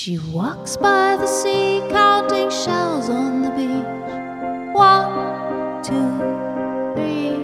She walks by the sea, counting shells on the beach. One, two, three.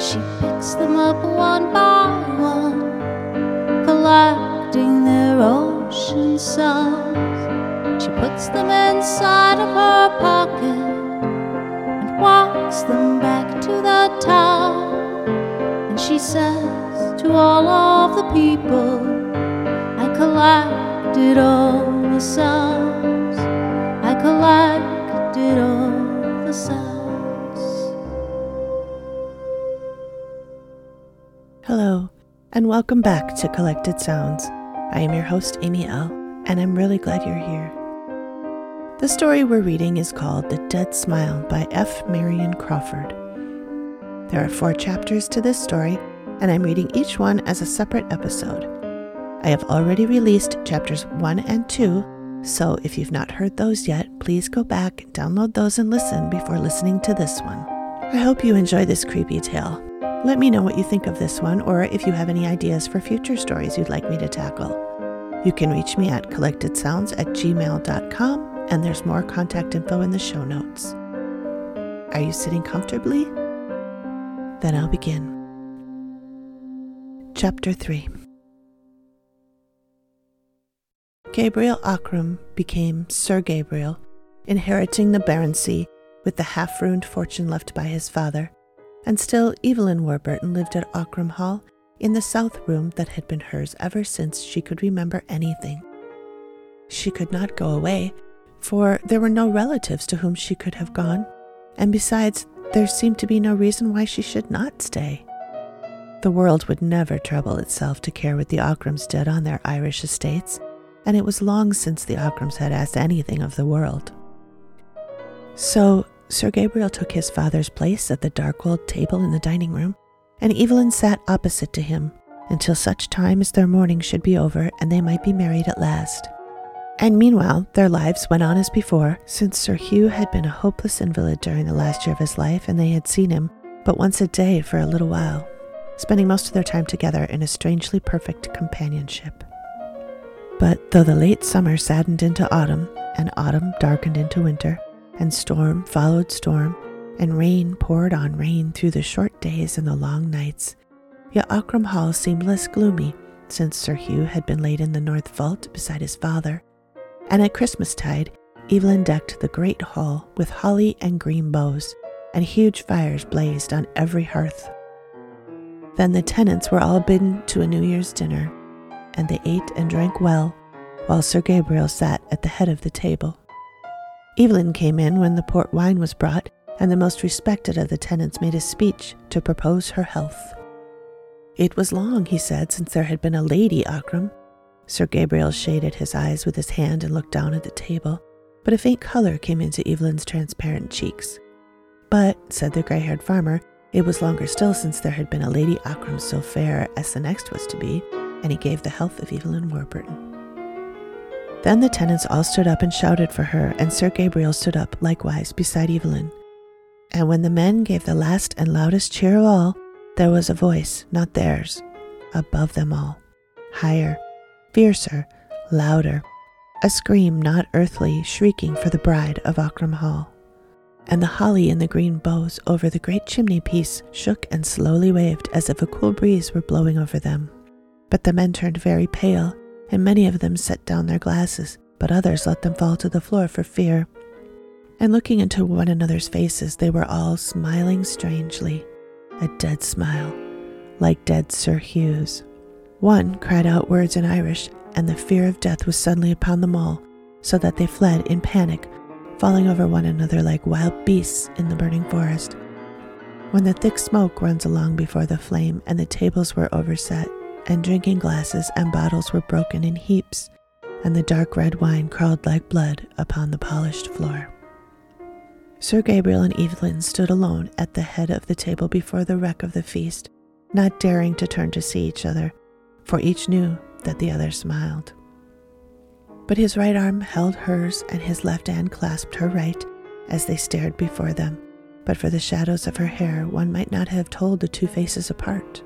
She picks them up one by one, collecting their ocean sounds. She puts them inside of her pocket and walks them back to the town. And she says to all of the people, I collected all the sounds. I collected all the sounds. Hello, and welcome back to Collected Sounds. I am your host, Amy L., and I'm really glad you're here. The story we're reading is called The Dead Smile by F. Marion Crawford. There are four chapters to this story, and I'm reading each one as a separate episode. I have already released chapters 1 and 2, so if you've not heard those yet, please go back, download those, and listen before listening to this one. I hope you enjoy this creepy tale. Let me know what you think of this one, or if you have any ideas for future stories you'd like me to tackle. You can reach me at collectedsounds at gmail.com, and there's more contact info in the show notes. Are you sitting comfortably? Then I'll begin. Chapter 3 Gabriel Ockram became Sir Gabriel, inheriting the baronetcy with the half ruined fortune left by his father, and still Evelyn Warburton lived at Ockram Hall in the south room that had been hers ever since she could remember anything. She could not go away, for there were no relatives to whom she could have gone, and besides, there seemed to be no reason why she should not stay. The world would never trouble itself to care what the Ockrams did on their Irish estates, and it was long since the Ockrams had asked anything of the world. So Sir Gabriel took his father's place at the dark old table in the dining room, and Evelyn sat opposite to him until such time as their mourning should be over and they might be married at last. And meanwhile, their lives went on as before, since Sir Hugh had been a hopeless invalid during the last year of his life, and they had seen him but once a day for a little while, spending most of their time together in a strangely perfect companionship. But though the late summer saddened into autumn, and autumn darkened into winter, and storm followed storm, and rain poured on rain through the short days and the long nights, yet Ockram Hall seemed less gloomy since Sir Hugh had been laid in the north vault beside his father, and at Christmastide, Evelyn decked the great hall with holly and green boughs, and huge fires blazed on every hearth. Then the tenants were all bidden to a New Year's dinner, and they ate and drank well, while Sir Gabriel sat at the head of the table. Evelyn came in when the port wine was brought, and the most respected of the tenants made a speech to propose her health. It was long, he said, since there had been a lady Ockram. Sir Gabriel shaded his eyes with his hand and looked down at the table, but a faint color came into Evelyn's transparent cheeks. But, said the gray haired farmer, it was longer still since there had been a lady Ockram so fair as the next was to be, and he gave the health of Evelyn Warburton. Then the tenants all stood up and shouted for her, and Sir Gabriel stood up likewise beside Evelyn. And when the men gave the last and loudest cheer of all, there was a voice, not theirs, above them all, higher, fiercer, louder, a scream not earthly, shrieking for the bride of Ockram Hall. And the holly and the green boughs over the great chimney piece shook and slowly waved as if a cool breeze were blowing over them. But the men turned very pale, and many of them set down their glasses, but others let them fall to the floor for fear. And looking into one another's faces, they were all smiling strangely, a dead smile, like dead Sir Hugh's. One cried out words in Irish, and the fear of death was suddenly upon them all, so that they fled in panic, falling over one another like wild beasts in the burning forest. When the thick smoke runs along before the flame, and the tables were overset, and drinking glasses and bottles were broken in heaps, and the dark red wine crawled like blood upon the polished floor. Sir Gabriel and Evelyn stood alone at the head of the table before the wreck of the feast, not daring to turn to see each other, for each knew that the other smiled. But his right arm held hers, and his left hand clasped her right as they stared before them. But for the shadows of her hair, one might not have told the two faces apart.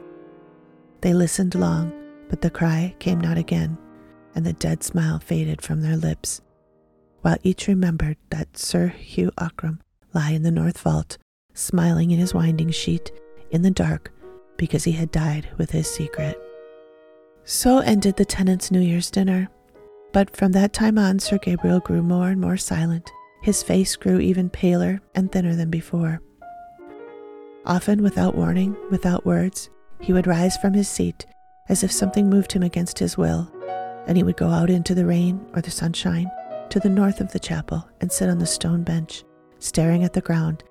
They listened long, but the cry came not again, and the dead smile faded from their lips, while each remembered that Sir Hugh Ockram lay in the north vault, smiling in his winding sheet in the dark because he had died with his secret. So ended the tenants' New Year's dinner. But from that time on, Sir Gabriel grew more and more silent. His face grew even paler and thinner than before. Often, without warning, without words, he would rise from his seat as if something moved him against his will, and he would go out into the rain or the sunshine to the north of the chapel and sit on the stone bench, staring at the ground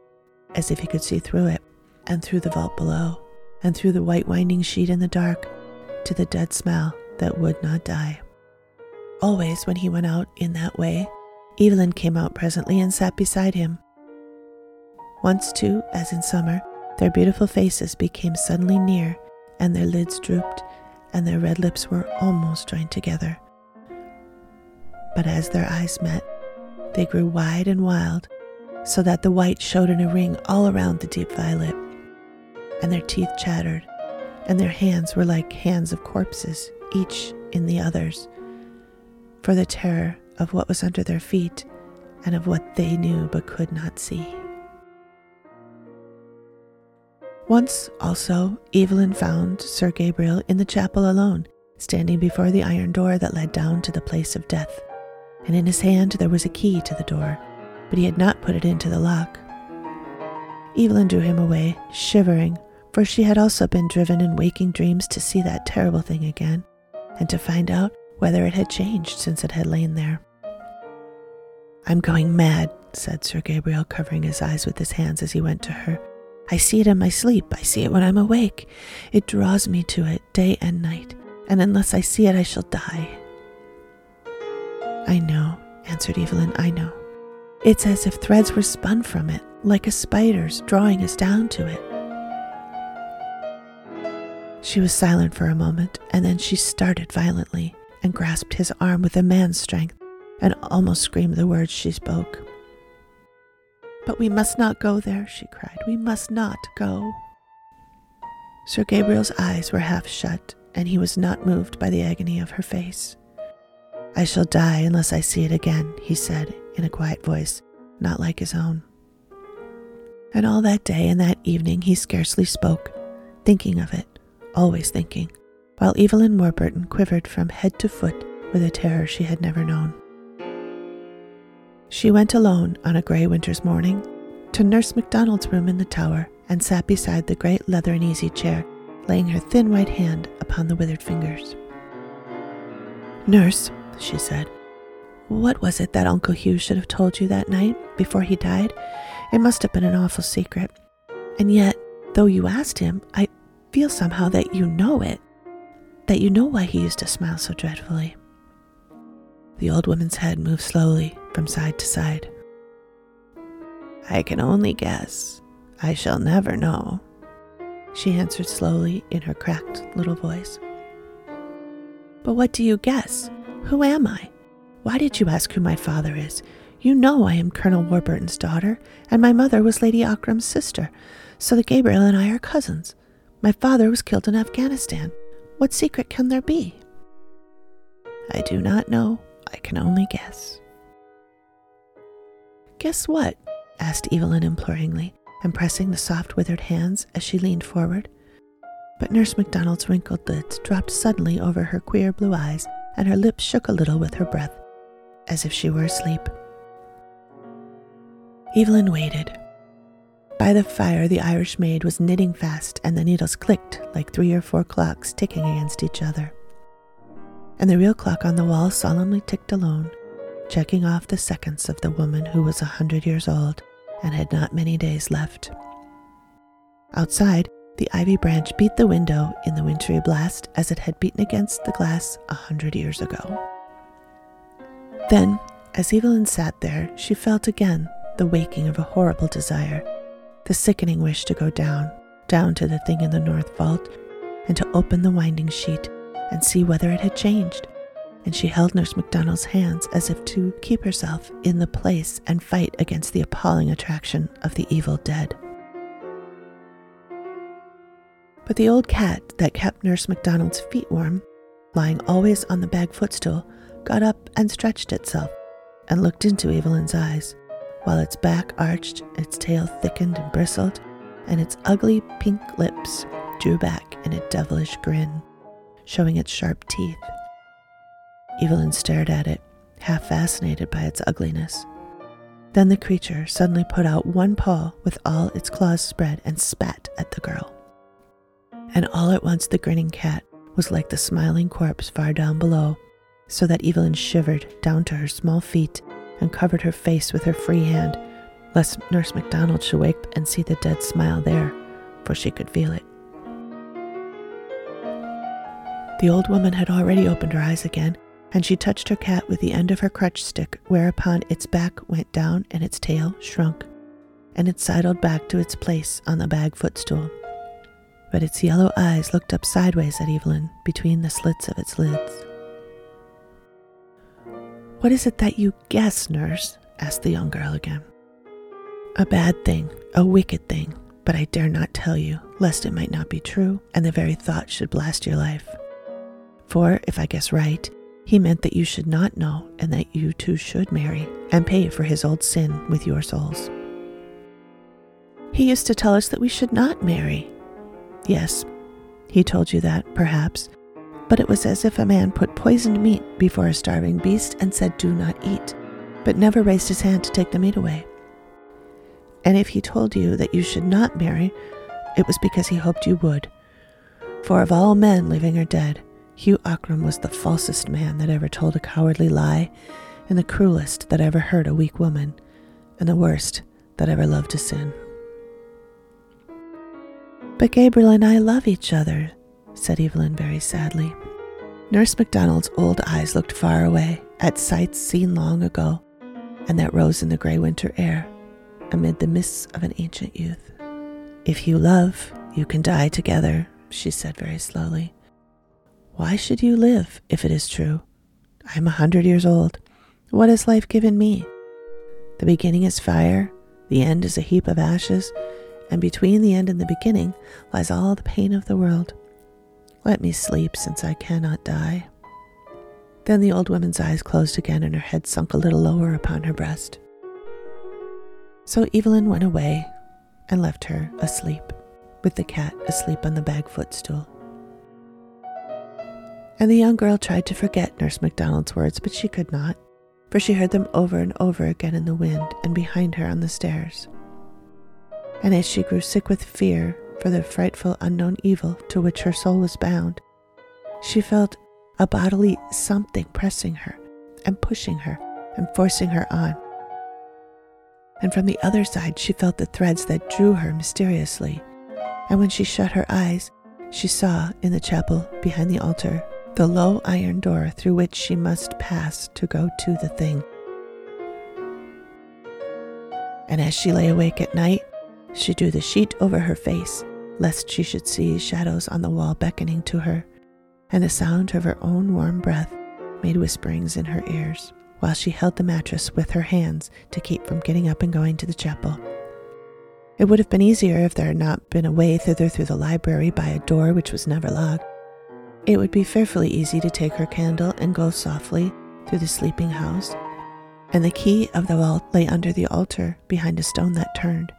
as if he could see through it and through the vault below and through the white winding sheet in the dark to the dead smell that would not die. Always, when he went out in that way, Evelyn came out presently and sat beside him. Once, too, as in summer, their beautiful faces became suddenly near, and their lids drooped, and their red lips were almost joined together. But as their eyes met, they grew wide and wild, so that the white showed in a ring all around the deep violet and their teeth chattered, and their hands were like hands of corpses, each in the other's, for the terror of what was under their feet and of what they knew but could not see. Once, also, Evelyn found Sir Gabriel in the chapel alone, standing before the iron door that led down to the place of death, and in his hand there was a key to the door, but he had not put it into the lock. Evelyn drew him away, shivering, for she had also been driven in waking dreams to see that terrible thing again, and to find out whether it had changed since it had lain there. I'm going mad, said Sir Gabriel, covering his eyes with his hands as he went to her. I see it in my sleep, I see it when I'm awake. It draws me to it day and night, and unless I see it, I shall die. I know, answered Evelyn, I know. It's as if threads were spun from it, like a spider's drawing us down to it. She was silent for a moment, and then she started violently and grasped his arm with a man's strength and almost screamed the words she spoke. But we must not go there, she cried. We must not go. Sir Gabriel's eyes were half shut, and he was not moved by the agony of her face. I shall die unless I see it again, he said in a quiet voice, not like his own. And all that day and that evening he scarcely spoke, thinking of it, always thinking, while Evelyn Warburton quivered from head to foot with a terror she had never known. She went alone on a grey winter's morning to Nurse MacDonald's room in the tower and sat beside the great leathern easy chair, laying her thin white hand upon the withered fingers. Nurse, she said, what was it that Uncle Hugh should have told you that night before he died? It must have been an awful secret. And yet, though you asked him, I feel somehow that you know it, that you know why he used to smile so dreadfully. The old woman's head moved slowly from side to side. I can only guess. I shall never know, she answered slowly in her cracked little voice. But what do you guess? Who am I? Why did you ask who my father is? You know I am Colonel Warburton's daughter, and my mother was Lady Ockram's sister, so that Gabriel and I are cousins. My father was killed in Afghanistan. What secret can there be? I do not know. I can only guess. Guess what? asked Evelyn imploringly, and pressing the soft withered hands as she leaned forward. But Nurse MacDonald's wrinkled lids dropped suddenly over her queer blue eyes, and her lips shook a little with her breath, as if she were asleep. Evelyn waited, by the fire, the Irish maid was knitting fast, and the needles clicked like three or four clocks ticking against each other. And the real clock on the wall solemnly ticked alone, checking off the seconds of the woman who was a hundred years old and had not many days left. Outside, the ivy branch beat the window in the wintry blast as it had beaten against the glass a hundred years ago. Then, as Evelyn sat there, she felt again the waking of a horrible desire the sickening wish to go down, down to the thing in the north vault, and to open the winding sheet and see whether it had changed. And she held Nurse MacDonald's hands as if to keep herself in the place and fight against the appalling attraction of the evil dead. But the old cat that kept Nurse MacDonald's feet warm lying always on the bag footstool, got up and stretched itself and looked into Evelyn's eyes, while its back arched, its tail thickened and bristled, and its ugly pink lips drew back in a devilish grin, showing its sharp teeth. Evelyn stared at it, half fascinated by its ugliness. Then the creature suddenly put out one paw with all its claws spread and spat at the girl. And all at once the grinning cat was like the smiling corpse far down below, so that Evelyn shivered down to her small feet and covered her face with her free hand, lest Nurse MacDonald should wake and see the dead smile there, for she could feel it. The old woman had already opened her eyes again, and she touched her cat with the end of her crutch stick, whereupon its back went down and its tail shrunk, and it sidled back to its place on the bag footstool. But its yellow eyes looked up sideways at Evelyn between the slits of its lids. What is it that you guess, nurse? asked the young girl again. A bad thing, a wicked thing, but I dare not tell you, lest it might not be true, and the very thought should blast your life. For, if I guess right, he meant that you should not know, and that you too should marry, and pay for his old sin with your souls. He used to tell us that we should not marry. Yes, he told you that, perhaps, but it was as if a man put poisoned meat before a starving beast and said, Do not eat, but never raised his hand to take the meat away. And if he told you that you should not marry, it was because he hoped you would. For of all men, living or dead, Hugh Ockram was the falsest man that ever told a cowardly lie, and the cruelest that ever hurt a weak woman, and the worst that ever loved to sin. But Gabriel and I love each other, said Evelyn very sadly. Nurse MacDonald's old eyes looked far away at sights seen long ago and that rose in the gray winter air amid the mists of an ancient youth. If you love, you can die together, she said very slowly. Why should you live if it is true? I am a hundred years old. What has life given me? The beginning is fire, the end is a heap of ashes, and between the end and the beginning lies all the pain of the world. Let me sleep, since I cannot die. Then the old woman's eyes closed again and her head sunk a little lower upon her breast. So Evelyn went away and left her asleep, with the cat asleep on the bag footstool. And the young girl tried to forget Nurse MacDonald's words, but she could not, for she heard them over and over again in the wind and behind her on the stairs. And as she grew sick with fear for the frightful unknown evil to which her soul was bound, she felt a bodily something pressing her and pushing her and forcing her on. And from the other side, she felt the threads that drew her mysteriously. And when she shut her eyes, she saw in the chapel behind the altar the low iron door through which she must pass to go to the thing. And as she lay awake at night, she drew the sheet over her face, lest she should see shadows on the wall beckoning to her, and the sound of her own warm breath made whisperings in her ears, while she held the mattress with her hands to keep from getting up and going to the chapel. It would have been easier if there had not been a way thither through the library by a door which was never locked. It would be fearfully easy to take her candle and go softly through the sleeping house, and the key of the vault lay under the altar behind a stone that turned.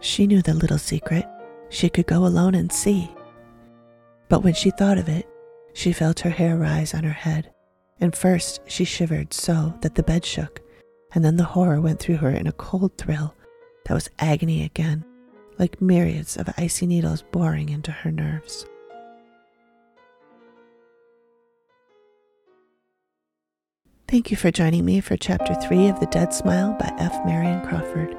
She knew the little secret. She could go alone and see. But when she thought of it, she felt her hair rise on her head, and first she shivered so that the bed shook, and then the horror went through her in a cold thrill that was agony again, like myriads of icy needles boring into her nerves. Thank you for joining me for Chapter 3 of The Dead Smile by F. Marion Crawford.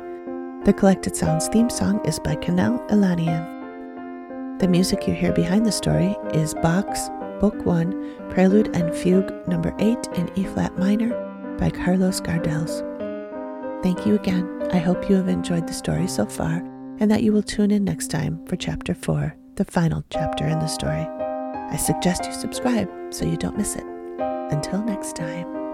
The Collected Sounds theme song is by Kanel Elanian. The music you hear behind the story is Bach's Book 1, Prelude and Fugue number 8 in E flat minor by Carlos Gardels. Thank you again. I hope you have enjoyed the story so far and that you will tune in next time for Chapter 4, the final chapter in the story. I suggest you subscribe so you don't miss it. Until next time.